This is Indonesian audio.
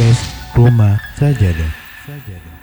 podcast Rumah Sajadah. Sajadah.